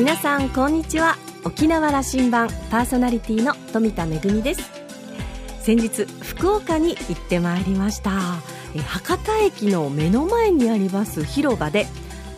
皆さんこんにちは。沖縄羅針盤パーソナリティの富田恵です。先日福岡に行ってまいりました。博多駅の目の前にあります広場で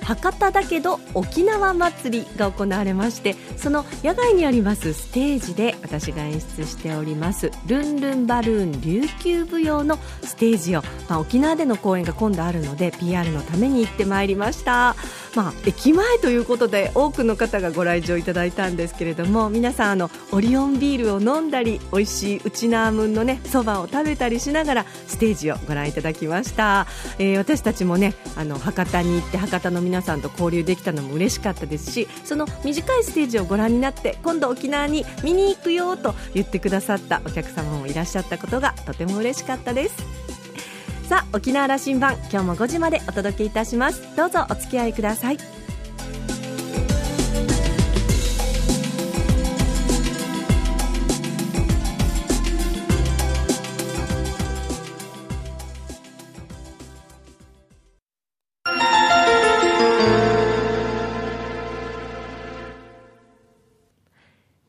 博多だけど沖縄祭りが行われましてその野外にありますステージで私が演出しておりますルンルンバルーン琉球舞踊のステージを、まあ、沖縄での公演が今度あるので PR のために行ってまいりました、まあ、駅前ということで多くの方がご来場いただいたんですけれども皆さんあのオリオンビールを飲んだり美味しいうちなーむんのねそばを食べたりしながらステージをご覧いただきました、えー、私たちもねあの博多に行って博多の皆皆さんと交流できたのも嬉しかったですしその短いステージをご覧になって今度沖縄に見に行くよと言ってくださったお客様もいらっしゃったことがとても嬉しかったです。さあ沖縄羅針盤今日も5時までお届けいたします。どうぞお付き合いください。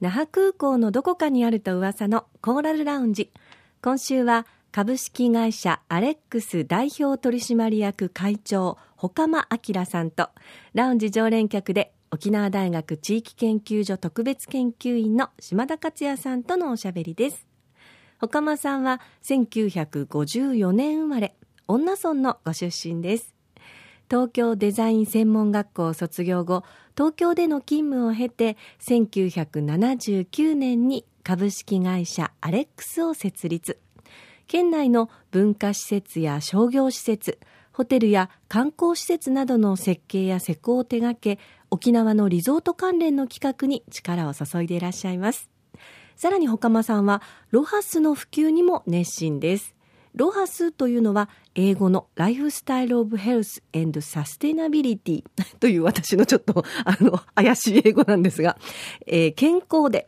那覇空港のどこかにあると噂のコーラルラウンジ今週は株式会社アレックス代表取締役会長岡間明さんとラウンジ常連客で沖縄大学地域研究所特別研究員の島田克也さんとのおしゃべりです。岡間さんは1954年生まれ女村のご出身です。東京デザイン専門学校を卒業後東京での勤務を経て1979年に株式会社アレックスを設立。県内の文化施設や商業施設ホテルや観光施設などの設計や施工を手掛け沖縄のリゾート関連の企画に力を注いでいらっしゃいます。さらにほかまさんはロハスの普及にも熱心です。ロハスというのは英語の lifestyle of health and sustainability という私のちょっと あの怪しい英語なんですが、えー、健康で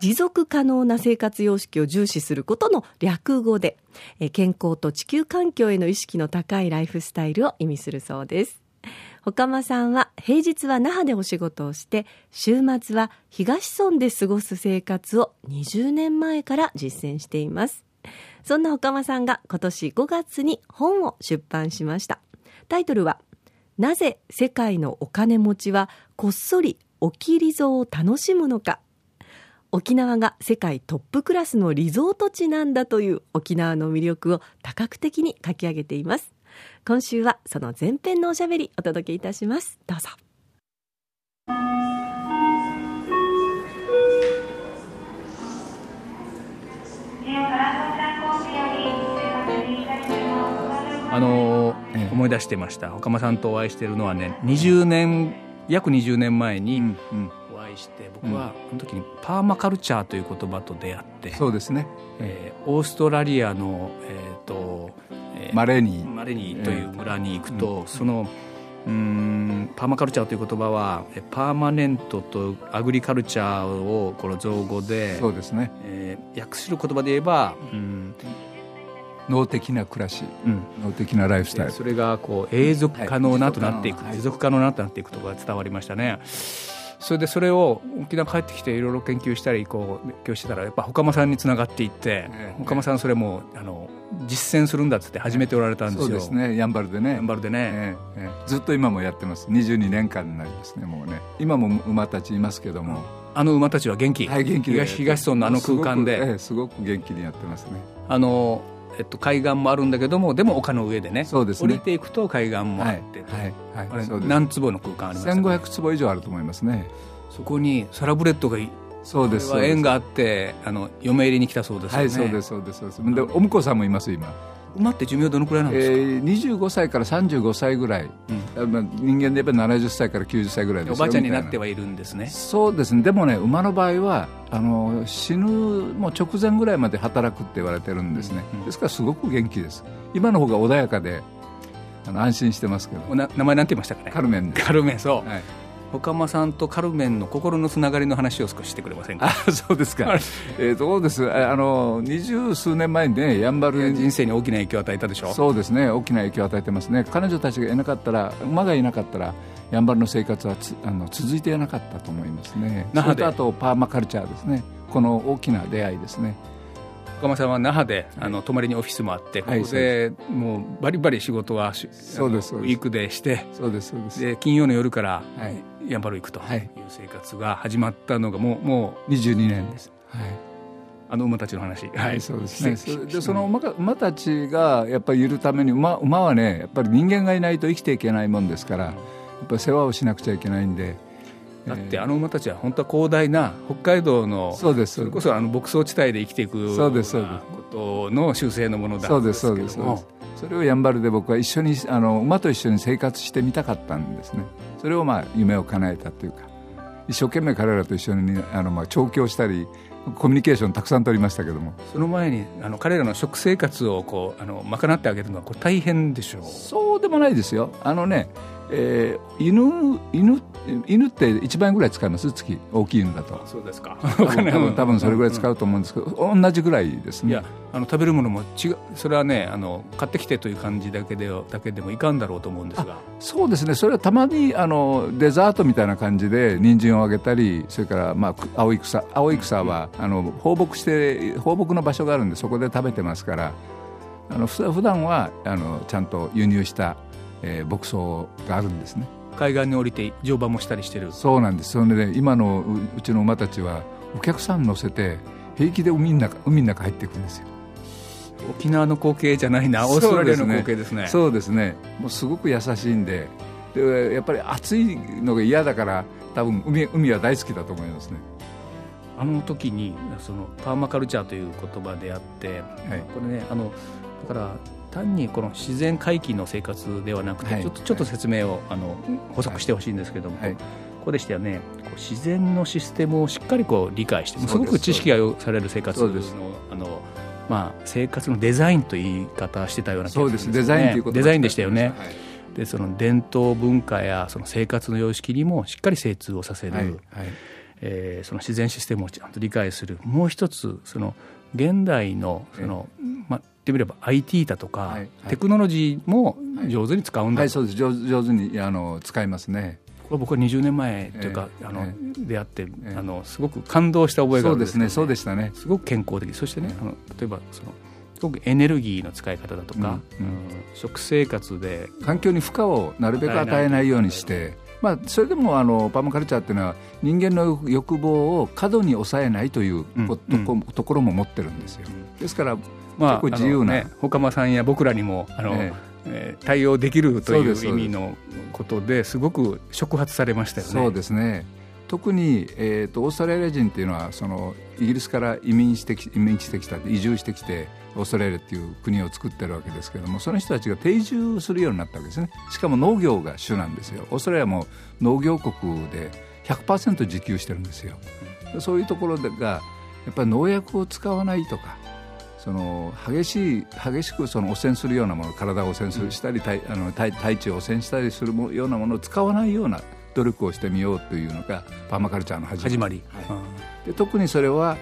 持続可能な生活様式を重視することの略語で、えー、健康と地球環境への意識の高いライフスタイルを意味するそうです。岡間さんは平日は那覇でお仕事をして週末は東村で過ごす生活を20年前から実践していますそんな岡間さんが今年5月に本を出版しました。タイトルは、なぜ世界のお金持ちはこっそりおきりぞを楽しむのか。沖縄が世界トップクラスのリゾート地なんだという沖縄の魅力を多角的に書き上げています。今週はその前編のおしゃべりお届けいたします。どうぞ。あのーええ、思い出してました。岡間さんとお会いしているのはね20年約20年前にお会いして、僕はその時にパーマカルチャーという言葉と出会ってそうですね、えー、オーストラリアの、えーとえー、マレニーマレニーという村に行くと、そのうんパーマカルチャーという言葉はパーマネントとアグリカルチャーをこの造語でそうですね、えー、訳する言葉で言えば、うん脳的な暮らし、うん、脳的なライフスタイル。それがこう永続可能なとなっていく、はい、持続可能なとなっていくとか伝わりましたね。それでそれを沖縄帰ってきていろいろ研究したりこう勉強してたらやっぱほかまさんにつながっていって、ほかまさんそれもあの実践するんだっつって始めておられたんですよ、そうですね。やんばるでね。やんばるでね、ええ。えずっと今もやってます。22年間になりますねもうね。今も馬たちいますけども。あの馬たちは元気、はい、元気東東村のあの空間で、ええ、すごく元気にやってますね。あのえっと、海岸もあるんだけどもでも丘の上でねそうですね。降りていくと海岸もあって。はいはいはい、何坪の空間ありますか、ね、1500坪以上あると思いますね。そこにサラブレッドがそうです縁があってあの嫁入りに来たそうですよね。はいそうですそうですそうです。でお婿さんもいます今馬って寿命どのくらいなんですか、えー、25歳から35歳ぐらい、うん、まあ、人間で言えば70歳から90歳ぐらいですおばあちゃんにな。ってはいるんですね。そうですね。でもね馬の場合はあの死ぬもう直前ぐらいまで働くって言われてるんですね、うんうん、ですからすごく元気です。今の方が穏やかであの安心してますけど。名前なんて言いましたかね？カルメンカルメンそう、はい岡間さんとカルメンの心のつながりの話を少ししてくれませんか？あそうですか、えー、どうです。あの二十数年前にねやんばる人生に大きな影響を与えたでしょ？そうですね。大きな影響を与えてますね。彼女たちがいなかったら馬がいなかったらやんばるの生活はあの続いていなかったと思いますね。那覇であとパーマカルチャーですね。この大きな出会いですね岡間さんは那覇であの泊まりにオフィスもあって、ここでもうバリバリ仕事はそうですウィークでしてそうですそうです。で金曜の夜からやんばる行くとい。う生活が始まったのがもうもう22年です。はい。あの馬たちの話、はい、そうですね。で、その馬馬たちがやっぱりいるために馬馬はね、やっぱり人間がいないと生きていけないもんですから、やっぱり世話をしなくちゃいけないんで。だってあの馬たちは本当は広大な北海道のそうですそれこそあの牧草地帯で生きていくそうですそうです。ことの習性のものだそうですそうです。それをやんばるで僕は一緒にあの馬と一緒に生活してみたかったんですね。それをまあ夢を叶えたというか。一生懸命彼らと一緒にあのまあ調教したりコミュニケーションたくさん取りましたけども。その前にあの彼らの食生活をこうあの賄ってあげるのはこれ大変でしょう？そうでもないですよ。あのねえー、犬犬犬って1万円ぐらい使います？月。大きい犬だと。そうですか。多分多分それぐらい使うと思うんですけど、うん、同じぐらいですね。いやあの食べるものも違う。それはねあの買ってきてという感じだけでだけでもいかんだろうと思うんですが。そうですね。それはたまにあのデザートみたいな感じで人参をあげたりそれから、まあ、青い草青い草は、うん、あの放牧して放牧の場所があるんでそこで食べてますから。あの普段はあのちゃんと輸入したえー、牧草があるんですね。海岸に降りて乗馬もしたりしてる。そうなんです。それで、ね、今のうちの馬たちはお客さん乗せて平気で海の中海の中入っていくんですよ。沖縄の光景じゃないな。オーストラリアの光景ですね。そうですね。もうすごく優しいんで。でやっぱり暑いのが嫌だから多分海海は大好きだと思いますね。あの時にそのパーマカルチャーという言葉であって、はい、これねあのだから単にこの自然回帰の生活ではなくて、はい、ちょっとちょっと説明をあの補足してほしいんですけども、はい、ここでしたよねこう自然のシステムをしっかりこう理解してす。ごく知識がされる生活のあの、まあ、生活のデザインという言い方してたような気がするんですね。デザインということデザインでしたよね。でその伝統文化やその生活の様式にもしっかり精通をさせる、はい。はい、えー、その自然システムをちゃんと理解する。もう一つその現代のその、まあ、ってみれば IT だとか、テクノロジーも上手に使うんだ、はい、そうです。上上手にあの使いますね。これ僕は20年前というか、えー、あの、えー、出会って、えー、あのすごく感動した覚えがあるんですそうですねそうでしたね。すごく健康的。そしてね、あの例えばそのすごくエネルギーの使い方だとか、うんうん、食生活で環境に負荷をなるべく与えないようにして、まあ、それでもあのパーマカルチャーっていうのは人間の欲望を過度に抑えないというところも持ってるんですよ。ですからまあ、結構自由な、ね、岡間さんや僕らにもあの、ええ。ー、対応できるという意味のことですごく触発されましたよね。そうですね。特に、えーと、オーストラリア人っていうのはそのイギリスから移民してき移民してきた移住してきてオーストラリアっていう国を作ってるわけですけどもその人たちが定住するようになったわけですね。しかも農業が主なんですよ。オーストラリアも農業国で100%自給してるんですよ。そういうところがやっぱり農薬を使わないとかその激しい激しくその汚染するようなもの体を汚染するしたり、あの大地を汚染したりするようなものを使わないような努力をしてみようというのがパーマカルチャーの始まり。はい、で特にそれは、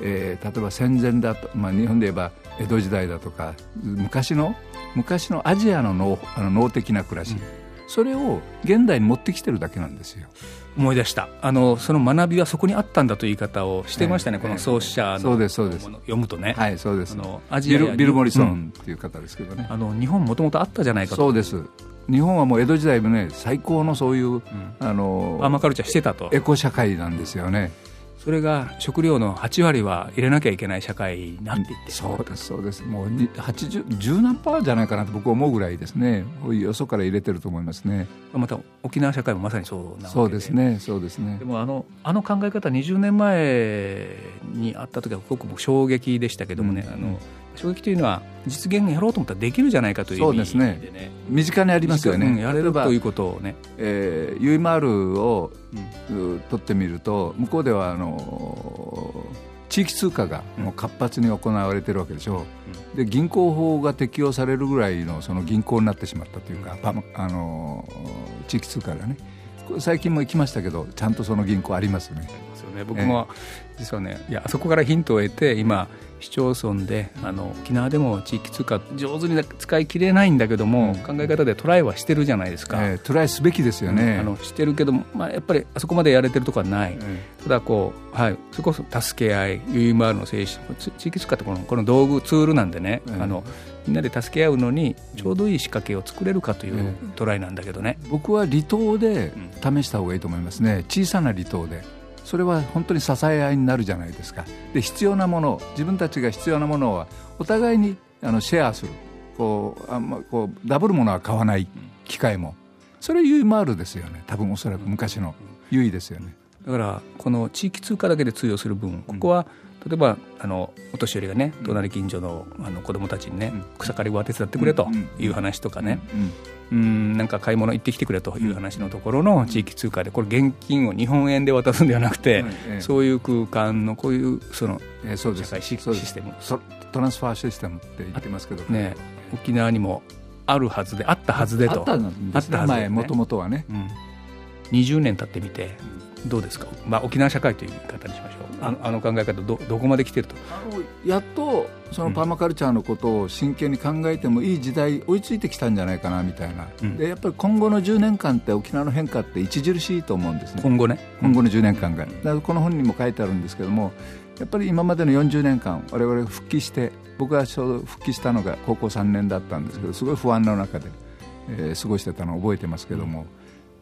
えー、例えば戦前だと、まあ、日本で言えば江戸時代だとか昔の昔のアジアの脳あの脳的な暮らし、うん、それを現代に持ってきてるだけなんですよ。思い出した。あのその学びはそこにあったんだという言い方をしてましたね、この創始者のそうですそうです。読むとね。はいそうです。あのアジアビルビル・モリソンっていう方ですけどね、あの日本もともとあったじゃないかと。そうです。日本はもう江戸時代もね最高のそういう、あのアーマカルチャーしてたと。エコ社会なんですよねそれが食料の8割は入れなきゃいけない社会になっていってそうですそうです。もう80何パーじゃないかなと僕は思うぐらいですね。よそから入れてると思いますね。また沖縄社会もまさにそうなそうですねそうですね。でもあのあの考え方20年前にあった時はすごく衝撃でしたけどもね、うん、あの衝撃というのは実現やろうと思ったらできるじゃないかという意味で、ね、そうですね。身近にありますよね、うん、やれるということをね、えー、ユイマールを、うん、取ってみると向こうではあの地域通貨がもう活発に行われてるわけでしょう、で銀行法が適用されるぐらいのその銀行になってしまったというか、あの地域通貨がね。最近も行きましたけどちゃんとその銀行ありますねね。僕も実はねいやそこからヒントを得て今市町村であの沖縄でも地域通貨上手に使い切れないんだけども、うん、考え方でトライはしてるじゃないですか、えー、トライすべきですよね、うん、あのしてるけど、まあ、やっぱりあそこまでやれてるとこはない、えー、ただこう、はい、それこそ助け合い UMR の精神地域通貨ってこのこの道具ツールなんでね、えー、あのみんなで助け合うのにちょうどいい仕掛けを作れるかというトライなんだけどね、僕は離島で試した方がいいと思いますね。小さな離島で。それは本当に支え合いになるじゃないですか。で必要なもの自分たちが必要なものはお互いにあのシェアする。こうあんまこうダブルものは買わない機会も。それユイマールですよね。多分おそらく昔の。ユイですよね。だからこの地域通貨だけで通用する分ここは、例えばあのお年寄りがね隣近所のあの子供たちにね、草刈りは手伝ってくれという話とかね、うんなんか買い物行ってきてくれという話のところの地域通貨でこれ現金を日本円で渡すんではなくて、そういう空間のこういうその社会システム。トランスファーシステムって言ってますけどね。沖縄にもあるはずであったはずでと。あったんです、ね、前もともとはね、うん、20年経ってみてどうですか、まあ、沖縄社会という言い方にしましょうあのあの考え方どどこまで来てると。やっとそのパーマカルチャーのことを真剣に考えてもいい時代追いついてきたんじゃないかなみたいな、うん、でやっぱり今後の10年間って沖縄の変化って著しいと思うんですね。今後ね。今後の10年間が、だからこの本にも書いてあるんですけどもやっぱり今までの40年間我々復帰して僕がちょうど復帰したのが高校3年だったんですけどすごい不安の中で、えー、過ごしてたのを覚えてますけども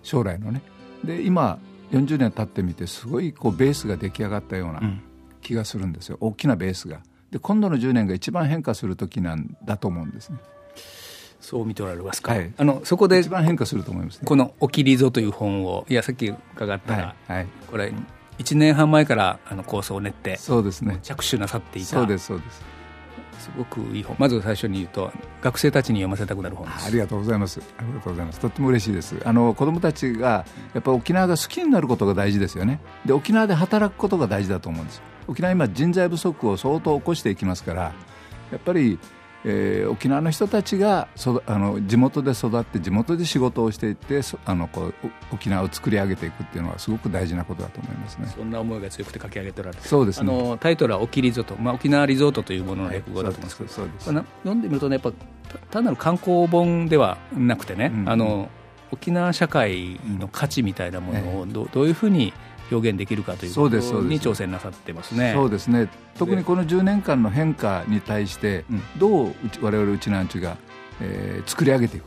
将来のね。で今40年経ってみてすごいこうベースが出来上がったような気がするんですよ、大きなベースが。で今度の10年が一番変化する時なんだと思うんですね。そう見ておられますか、はい、あのそこで一番変化すると思います、ね、この「おきりぞ」という本をいやさっき伺ったら、はいはい、これ1年半前からあの構想を練ってそうですね。着手なさっていた。そうですそうですすごくいい本。まず最初に言うと学生たちに読ませたくなる本です。ありがとうございます。ありがとうございます。とっても嬉しいです。あの子どもたちがやっぱ沖縄が好きになることが大事ですよね。で沖縄で働くことが大事だと思うんです。沖縄今人材不足を相当起こしていきますからやっぱりえー、沖縄の人たちがそあの地元で育って地元で仕事をしていってあのこう沖縄を作り上げていくっていうのはすごく大事なことだと思いますね。そんな思いが強くて書き上げておられてそうです、ね、あのタイトルは「沖リゾート」まあ、沖縄リゾートというものの略語だと思うんですけど、読んでみるとねやっぱ単なる観光本ではなくてね、うん、あの沖縄社会の価値みたいなものをど,、どういうふうに表現できるかということに挑戦なさってますね。そうですね。特にこの10年間の変化に対してどう我々うちなんちが、えー、作り上げていく、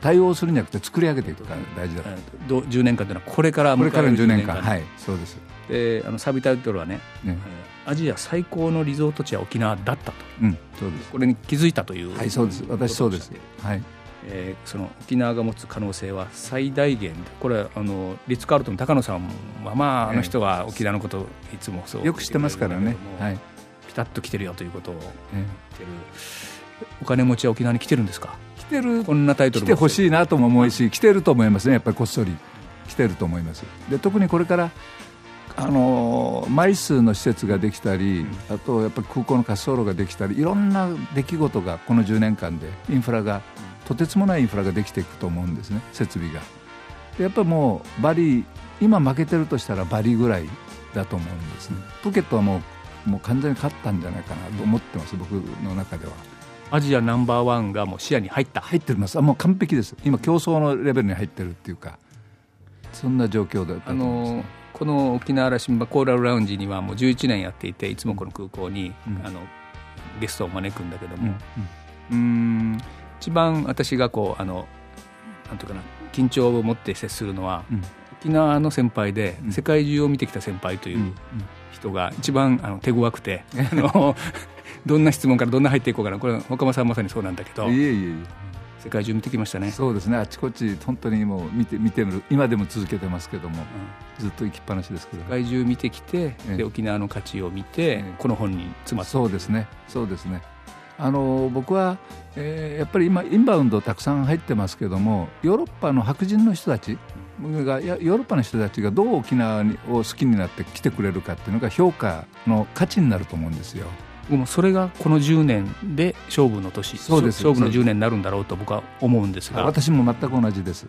対応するんじゃなくて作り上げていくが大事だと、10年間というのはこれからこれからの10年間。はいそうです。であのサビタイトルはねね、アジア最高のリゾート地は沖縄だったと、うん、そうです。これに気づいたというはいそうです。私そうです。はいえー、その沖縄が持つ可能性は最大限これあのリッツ・カールトン高野さんはまああの人は沖縄のことをいつもそうよく知ってますからね、はい、ピタッと来てるよということを言ってる、お金持ちは沖縄に来てるんですか？来てるこんなタイトル来てほしいなとも思うし来てると思いますね。やっぱりこっそり。来てると思います。で特にこれからあの枚数の施設ができたり、あとやっぱり空港の滑走路ができたりいろんな出来事がこの10年間でインフラがとてつもないインフラができていくと思うんですね設備が。でやっぱりもうバリー今負けてるとしたらバリーぐらいだと思うんですね。プケットはもうもう完全に勝ったんじゃないかなと思ってます僕の中では。アジアナンバーワンがもう視野に入った。入ってます。もう完璧です。今競争のレベルに入ってるっていうかそんな状況だったと思います、ね、この沖縄羅針盤コーラルラウンジにはもう11年やっていていつもこの空港に、うん、あのゲストを招くんだけども、うん、うん一番私がこうあのなんていうかな緊張を持って接するのは、うん、沖縄の先輩で、うん、世界中を見てきた先輩という人が一番あの手強くて、あの どんな質問からどんな入っていこうかなこれ岡間さんまさにそうなんだけどいえいえ世界中見てきましたね。そうですね。あちこち本当にもう見て見てる今でも続けてますけども、うん、ずっと行きっぱなしですけど。世界中見てきて、で沖縄の価値を見て、この本に詰まって。そうですね。そうですねあの僕は、えー、やっぱり今インバウンドたくさん入ってますけどもヨーロッパの白人の人たちがヨーロッパの人たちがどう沖縄を好きになって来てくれるかっていうのが評価の価値になると思うんですよ。もそれがこの10年で勝負の年そうです。勝負の10年になるんだろうと僕は思うんですが。私も全く同じです。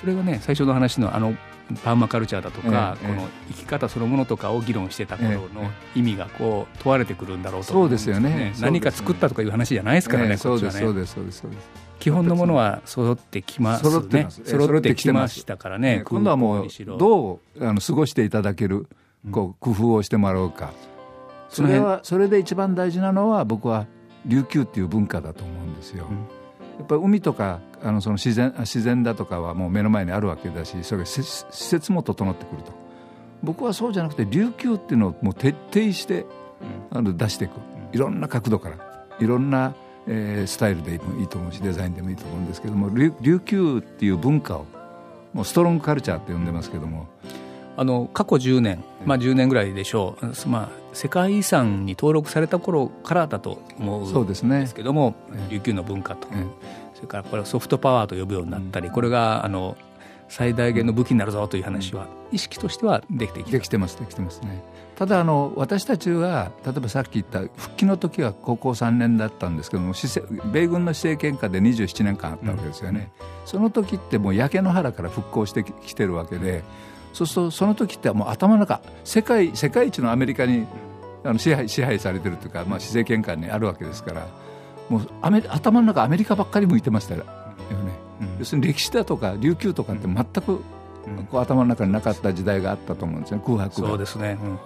それがね最初の話のあのパーマカルチャーだとか、この生き方そのものとかを議論してた頃の意味がこう問われてくるんだろうとそうですよね。何か作ったとかいう話じゃないですからね、そうですそうですそうですそうです。基本のものは揃ってきますね。揃ってきましたからね今度はもうどうあの過ごしていただけるこう工夫をしてもらおうか、それはそれで一番大事なのは僕は琉球っていう文化だと思うんですよ、やっぱり海とかあのその自然自然だとかはもう目の前にあるわけだしそれ施設も整ってくると。僕はそうじゃなくて琉球っていうのをもう徹底してあの出していく。いろんな角度からいろんな、えー、スタイルでもいいと思うしデザインでもいいと思うんですけども琉球っていう文化をもうストロングカルチャーって呼んでますけども。あの過去10年、まあ、10年ぐらいでしょう、まあ、世界遺産に登録された頃からだと思うんですけども、ね、琉球の文化と、それからこれをソフトパワーと呼ぶようになったり、これがあの最大限の武器になるぞという話は、意識としてはできてきてできてますできてますね。ただあの私たちは例えばさっき言った復帰の時は高校3年だったんですけども米軍の施政権下で27年間あったわけですよね、うん、その時ってもう焼け野原から復興してきてるわけでそうするとその時ってもう頭の中世界世界一のアメリカにあの支配支配されてるというか、まあ、施政権下にあるわけですからもうアメ頭の中アメリカばっかり向いてましたよ。ね、うん、要するに歴史だとか琉球とかって全くこう頭の中になかった時代があったと思うんですね。空白が。そうですね、うん。で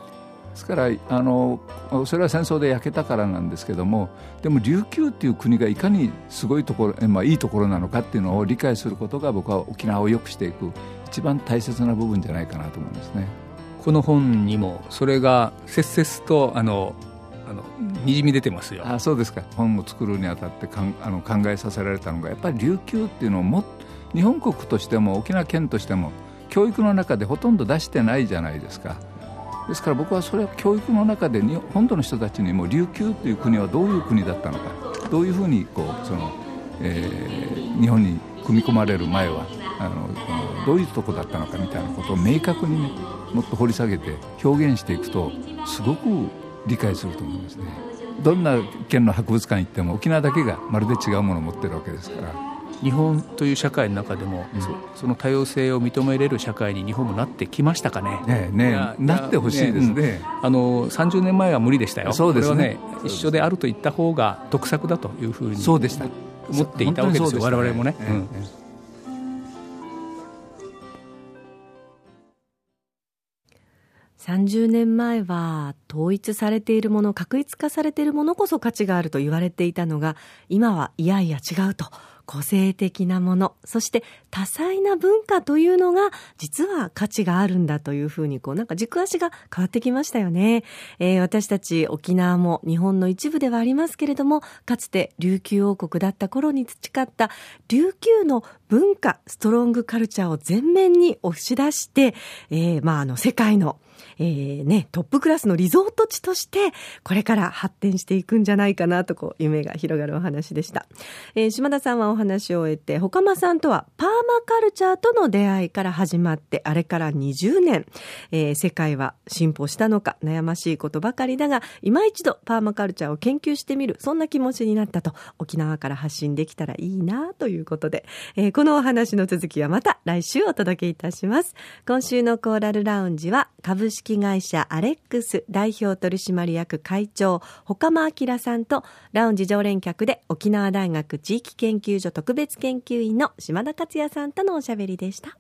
すからあのそれは戦争で焼けたからなんですけどもでも琉球っていう国がいかにすごいところ、まあ、いいところなのかっていうのを理解することが僕は沖縄を良くしていく一番大切な部分じゃないかなと思うんですね。この本にもそれが切々とあのあのにじみ出てますよ。あそうですか。本を作るにあたってかんあの考えさせられたのがやっぱり琉球っていうのをも日本国としても沖縄県としても教育の中でほとんど出してないじゃないですか。ですから僕はそれは教育の中で本土の人たちにも琉球という国はどういう国だったのかどういうふうにこうその、えー、日本に組み込まれる前はあのどういうとこだったのかみたいなことを明確にねもっと掘り下げて表現していくとすごく理解すると思いますね。どんな県の博物館行っても沖縄だけがまるで違うものを持ってるわけですから。日本という社会の中でも、うん、その多様性を認めれる社会に日本もなってきましたかね？ねねなってほしいですね、ねうん、あの30年前は無理でしたよ、そうですね。ね一緒であると言った方が得策だというふうにそうでした。思っていたわけですよ、われわれもね。うん30年前は統一されているもの、確一化されているものこそ価値があると言われていたのが、今はいやいや違うと。個性的なもの、そして多彩な文化というのが実は価値があるんだというふうにこうなんか軸足が変わってきましたよね。えー、私たち沖縄も日本の一部ではありますけれども、かつて琉球王国だった頃に培った琉球の文化、ストロングカルチャーを前面に押し出して、えー、まああの世界のえー、ね、トップクラスのリゾート地として、これから発展していくんじゃないかなと、こう、夢が広がるお話でした。えー、島田さんはお話を終えて、ほかまさんとはパーマカルチャーとの出会いから始まって、あれから20年、えー、世界は進歩したのか、悩ましいことばかりだが、今一度パーマカルチャーを研究してみる、そんな気持ちになったと、沖縄から発信できたらいいな、ということで、えー、このお話の続きはまた来週お届けいたします。今週のコーラルラウンジは、株式式会社アレックス代表取締役会長、岡間明さんと、ラウンジ常連客で沖縄大学地域研究所特別研究員の島田克也さんとのおしゃべりでした。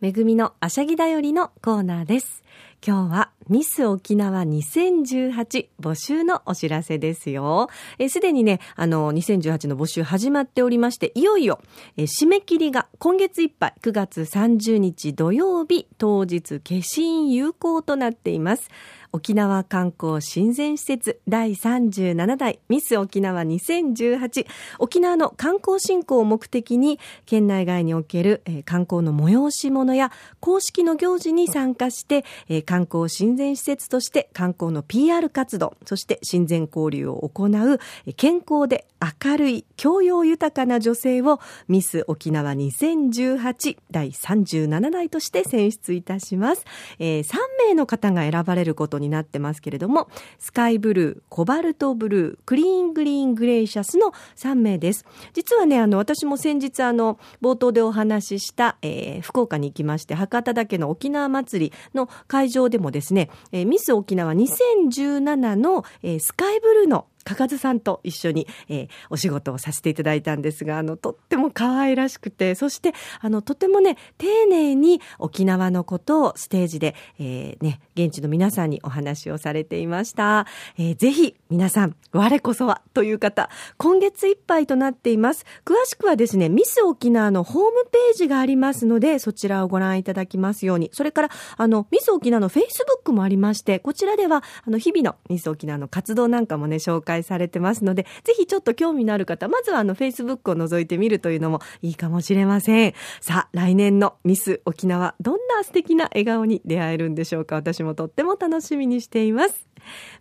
めぐみのあしゃぎだよりのコーナーです。今日はミス沖縄2018募集のお知らせですよ。すでにね、あの、2018の募集始まっておりまして、いよいよ、え締め切りが今月いっぱい9月30日土曜日当日消印有効となっています。沖縄観光親善施設第37代ミス沖縄2018沖縄の観光振興を目的に県内外における、観光の催し物や公式の行事に参加して、観光親善施設として観光の PR 活動、そして親善交流を行う健康で明るい、教養豊かな女性をミス沖縄2018第37代として選出いたします。えー、3名の方が選ばれることになってますけれども、スカイブルー、コバルトブルー、クリーングリーングレイシャスの3名です。実はね、あの、私も先日あの、冒頭でお話しした、えー、福岡に行きまして、博多岳の沖縄祭りの会場でもですね、えー、ミス沖縄2017の、えー、スカイブルーのかかずさんと一緒に、えー、お仕事をさせていただいたんですが、あの、とっても可愛らしくて、そして、あの、とてもね、丁寧に沖縄のことをステージで、えー、ね、現地の皆さんにお話をされていました。えー、ぜひ、皆さん、我こそはという方、今月いっぱいとなっています。詳しくはですね、ミス沖縄のホームページがありますので、そちらをご覧いただきますように。それから、あの、ミス沖縄のフェイスブックもありまして、こちらでは、あの、日々のミス沖縄の活動なんかもね、紹介介されてますので、ぜひちょっと興味のある方、まずはあの、Facebook を覗いてみるというのもいいかもしれません。さあ、来年のミス沖縄、どんな素敵な笑顔に出会えるんでしょうか。私もとっても楽しみにしています。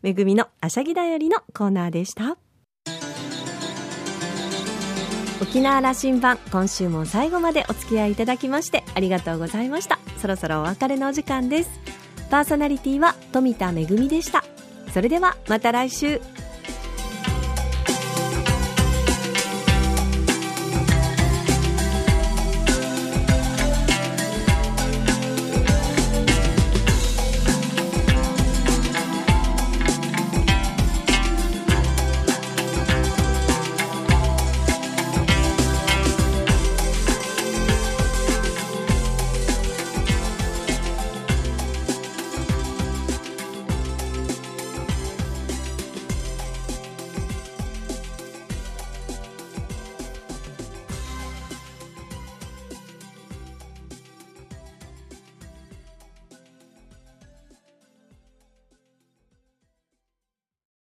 めぐみのあしゃぎだよりのコーナーでした。沖縄羅針盤今週も最後までお付き合いいただきましてありがとうございましたそろそろお別れのお時間ですパーソナリティは富田恵でしたそれではまた来週